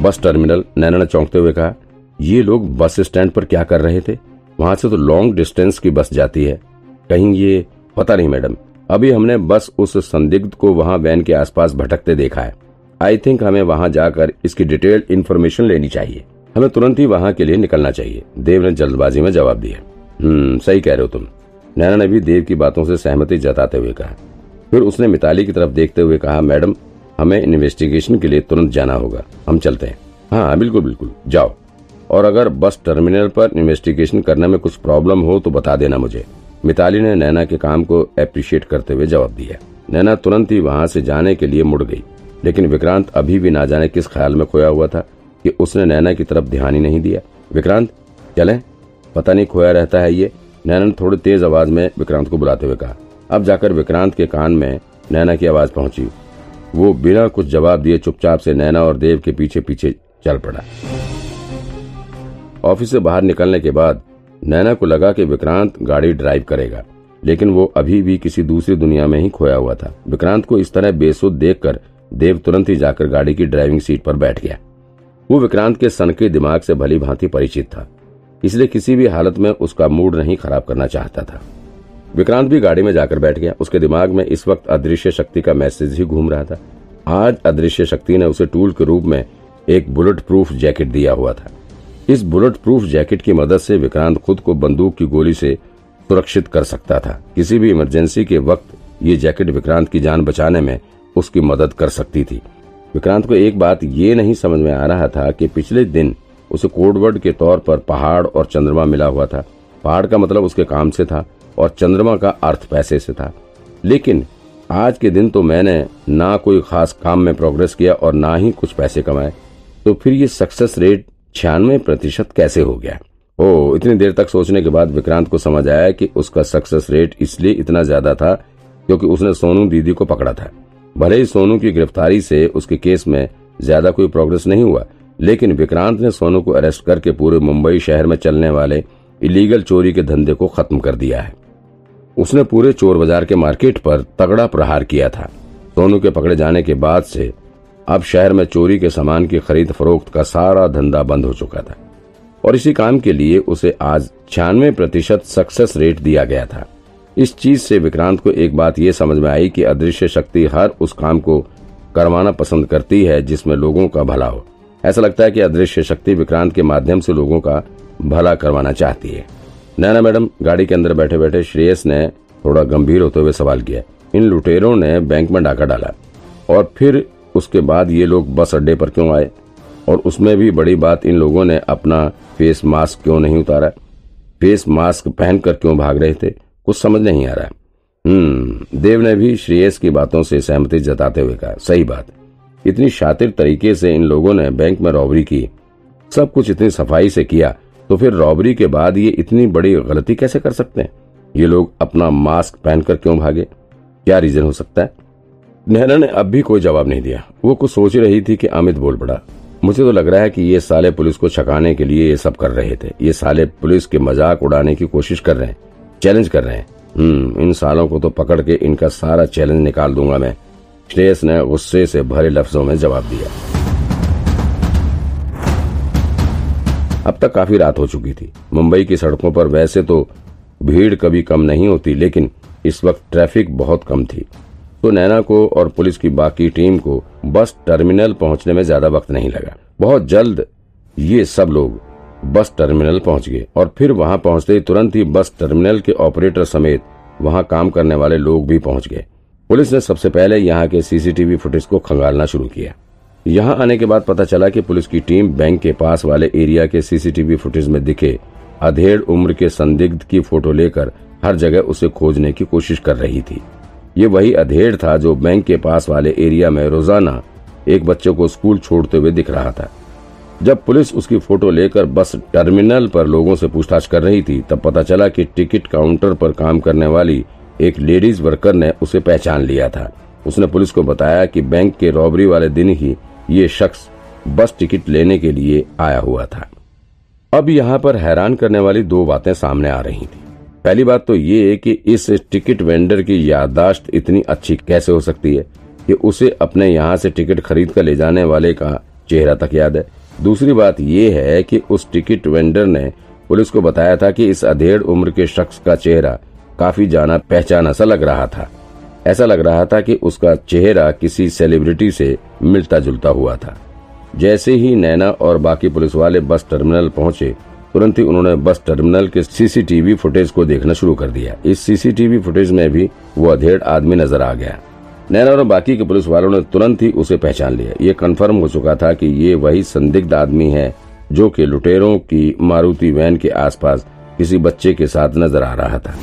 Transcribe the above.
Bus terminal नैना ने चौंकते हुए कहा, ये लोग बस स्टैंड पर क्या कर रहे थे? वहाँ से तो लॉन्ग डिस्टेंस की बस जाती है। कहीं ये, पता नहीं मैडम। अभी हमने बस उस संदिग्ध को वहाँ वैन के आसपास भटकते देखा है। आई थिंक हमें वहाँ जाकर इसकी डिटेल्ड इन्फॉर्मेशन लेनी चाहिए। हमें तुरंत ही वहाँ के लिए निकलना चाहिए। देव ने जल्दबाजी में जवाब दिया हम्म सही कह रहे हो तुम। नैना ने भी देव की बातों से सहमति जताते हुए कहा। फिर उसने मिताली की तरफ़ देखते हुए कहा, मैडम हमें इन्वेस्टिगेशन के लिए तुरंत जाना होगा। हम चलते हैं। हाँ बिल्कुल बिल्कुल। जाओ। और अगर बस टर्मिनल पर इन्वेस्टिगेशन करने में कुछ प्रॉब्लम हो तो बता देना मुझे। मिताली ने नैना के काम को अप्रिशिएट करते हुए जवाब दिया। नैना तुरंत ही वहाँ से जाने के लिए मुड़ गई। लेकिन विक्रांत अभी भी ना जाने किस ख्याल में खोया हुआ था कि उसने नैना की तरफ़ ध्यान ही नहीं दिया। विक्रांत, चले? पता नहीं खोया रहता है ये। नैना ने थोड़ी तेज आवाज़ में विक्रांत को बुलाते हुए कहा। अब जाकर विक्रांत के कान में नैना की आवाज़ पहुँची। वो बिना कुछ जवाब दिए चुपचाप से नैना और देव के पीछे पीछे चल पड़ा। ऑफ़िस से बाहर निकलने के बाद नैना को लगा कि विक्रांत गाड़ी ड्राइव करेगा, लेकिन वो अभी भी किसी दूसरी दुनिया में ही खोया हुआ था। विक्रांत को इस तरह बेसुध देखकर देव तुरंत ही जाकर गाड़ी की ड्राइविंग सीट पर बैठ गया। वो विक्रांत के सन के दिमाग से भली भांति परिचित था, इसलिए किसी भी हालत में उसका मूड नहीं खराब करना चाहता था। विक्रांत भी गाड़ी में जाकर बैठ गया। उसके दिमाग में इस वक्त अदृश्य शक्ति का मैसेज ही घूम रहा था। आज अदृश्य शक्ति ने उसे टूल के रूप में एक बुलेट प्रूफ जैकेट दिया हुआ था। इस बुलेट प्रूफ जैकेट की मदद से विक्रांत खुद को बंदूक की गोली से सुरक्षित कर सकता था। किसी भी इमरजेंसी के वक्त ये जैकेट विक्रांत की जान बचाने में उसकी मदद कर सकती थी। विक्रांत को एक बात ये नहीं समझ में आ रहा था कि पिछले दिन उसे कोडवर्ड के तौर पर पहाड़ और चंद्रमा मिला हुआ था। पहाड़ का मतलब उसके काम से था। और चंद्रमा का अर्थ पैसे से था। लेकिन आज के दिन तो मैंने ना कोई खास काम में प्रोग्रेस किया और ना ही कुछ पैसे कमाए। तो फिर ये सक्सेस रेट छियानवे प्रतिशत कैसे हो गया? ओ, इतनी देर तक सोचने के बाद विक्रांत को समझ आया कि उसका सक्सेस रेट इसलिए इतना ज़्यादा था क्योंकि उसने सोनू दीदी को पकड़ा था। भले ही सोनू की गिरफ्तारी से उसके केस में ज़्यादा कोई प्रोग्रेस नहीं हुआ, लेकिन विक्रांत ने सोनू को अरेस्ट करके पूरे मुंबई शहर में चलने वाले इलीगल चोरी के धंधे को खत्म कर दिया है। उसने पूरे चोर बाज़ार के मार्केट पर तगड़ा प्रहार किया था। सोनू के पकड़े जाने के बाद से अब शहर में चोरी के सामान की खरीद फरोख्त का सारा धंधा बंद हो चुका था। और इसी काम के लिए उसे आज छियानवे प्रतिशत सक्सेस रेट दिया गया था। इस चीज़ से विक्रांत को एक बात यह समझ में आई कि अदृश्य शक्ति हर उस काम को करवाना पसंद करती है जिसमें लोगों का भला हो। ऐसा लगता है कि अदृश्य शक्ति विक्रांत के माध्यम से लोगों का भला करवाना चाहती है। नैना मैडम, गाड़ी के अंदर बैठे बैठे श्रेयस ने थोड़ा गंभीर होते हुए सवाल किया। इन लुटेरों ने बैंक में डाका डाला और फिर उसके बाद ये लोग बस अड्डे पर क्यों आए? और उसमें भी बड़ी बात, इन लोगों ने अपना फेस मास्क क्यों नहीं उतारा? फेस मास्क पहनकर क्यों भाग रहे थे? कुछ समझ नहीं आ रहा हम्म देव ने भी श्रेयस की बातों से सहमति जताते हुए कहा, सही बात। इतनी शातिर तरीके से इन लोगों ने बैंक में रॉबरी की, सब कुछ इतनी सफ़ाई से किया तो फिर रॉबरी के बाद ये इतनी बड़ी गलती कैसे कर सकते हैं? ये लोग अपना मास्क पहनकर क्यों भागे? क्या रीजन हो सकता है? नेहरा ने अब भी कोई जवाब नहीं दिया। वो कुछ सोच रही थी कि अमित बोल पड़ा। मुझे तो लग रहा है कि ये साले पुलिस को छकाने के लिए ये सब कर रहे थे। ये साले पुलिस के मज़ाक उड़ाने की कोशिश कर रहे हैं चैलेंज कर रहे हैं। हम्म इन सालों को तो पकड़ के इनका सारा चैलेंज निकाल दूँगा मैं। श्रेयस ने गुस्से से भरे लफ्जों में जवाब दिया। अब तक काफ़ी रात हो चुकी थी। मुंबई की सड़कों पर वैसे तो भीड़ कभी कम नहीं होती, लेकिन इस वक्त ट्रैफ़िक बहुत कम थी। तो नैना को और पुलिस की बाकी टीम को बस टर्मिनल पहुँचने में ज़्यादा वक्त नहीं लगा। बहुत जल्द ये सब लोग बस टर्मिनल पहुँच गए और फिर वहाँ पहुँचते ही तुरंत ही बस टर्मिनल के ऑपरेटर समेत वहाँ काम करने वाले लोग भी पहुँच गए। पुलिस ने सबसे पहले यहाँ के सीसीटीवी फुटेज को खंगालना शुरू किया। यहाँ आने के बाद पता चला कि पुलिस की टीम बैंक के पास वाले एरिया के सीसीटीवी फुटेज में दिखे। अधेड़ उम्र के संदिग्ध की फ़ोटो लेकर हर जगह उसे खोजने की कोशिश कर रही थी। ये वही अधेड़ था जो बैंक के पास वाले एरिया में रोज़ाना एक बच्चे को स्कूल छोड़ते हुए दिख रहा था। जब पुलिस उसकी फ़ोटो लेकर बस टर्मिनल पर लोगों से पूछताछ कर रही थी, तब पता चला कि टिकट काउंटर पर काम करने वाली एक लेडीज़ वर्कर ने उसे पहचान लिया था। उसने पुलिस को बताया कि बैंक के रॉबरी वाले दिन ही ये शख्स बस टिकट लेने के लिए आया हुआ था। अब यहाँ पर हैरान करने वाली दो बातें सामने आ रही थी। पहली बात तो ये कि इस टिकट वेंडर की याददाश्त इतनी अच्छी कैसे हो सकती है कि उसे अपने यहाँ से टिकट खरीद कर ले जाने वाले का चेहरा तक याद है। दूसरी बात यह है कि उस टिकट वेंडर ने पुलिस को बताया था कि इस अधेड़ उम्र के शख्स का चेहरा काफ़ी जाना पहचाना सा लग रहा था। ऐसा लग रहा था कि उसका चेहरा किसी सेलिब्रिटी से मिलता जुलता हुआ था। जैसे ही नैना और बाकी पुलिस वाले बस टर्मिनल पहुँचे, तुरंत ही उन्होंने बस टर्मिनल के सीसीटीवी फुटेज को देखना शुरू कर दिया। इस सीसीटीवी फुटेज में भी वो अधेड़ आदमी नज़र आ गया। नैना और बाकी के पुलिस वालों ने तुरंत ही उसे पहचान लिया। ये कन्फर्म हो चुका था कि ये वही संदिग्ध आदमी है जो कि लुटेरों की मारुति वैन के आसपास किसी बच्चे के साथ नज़र आ रहा था।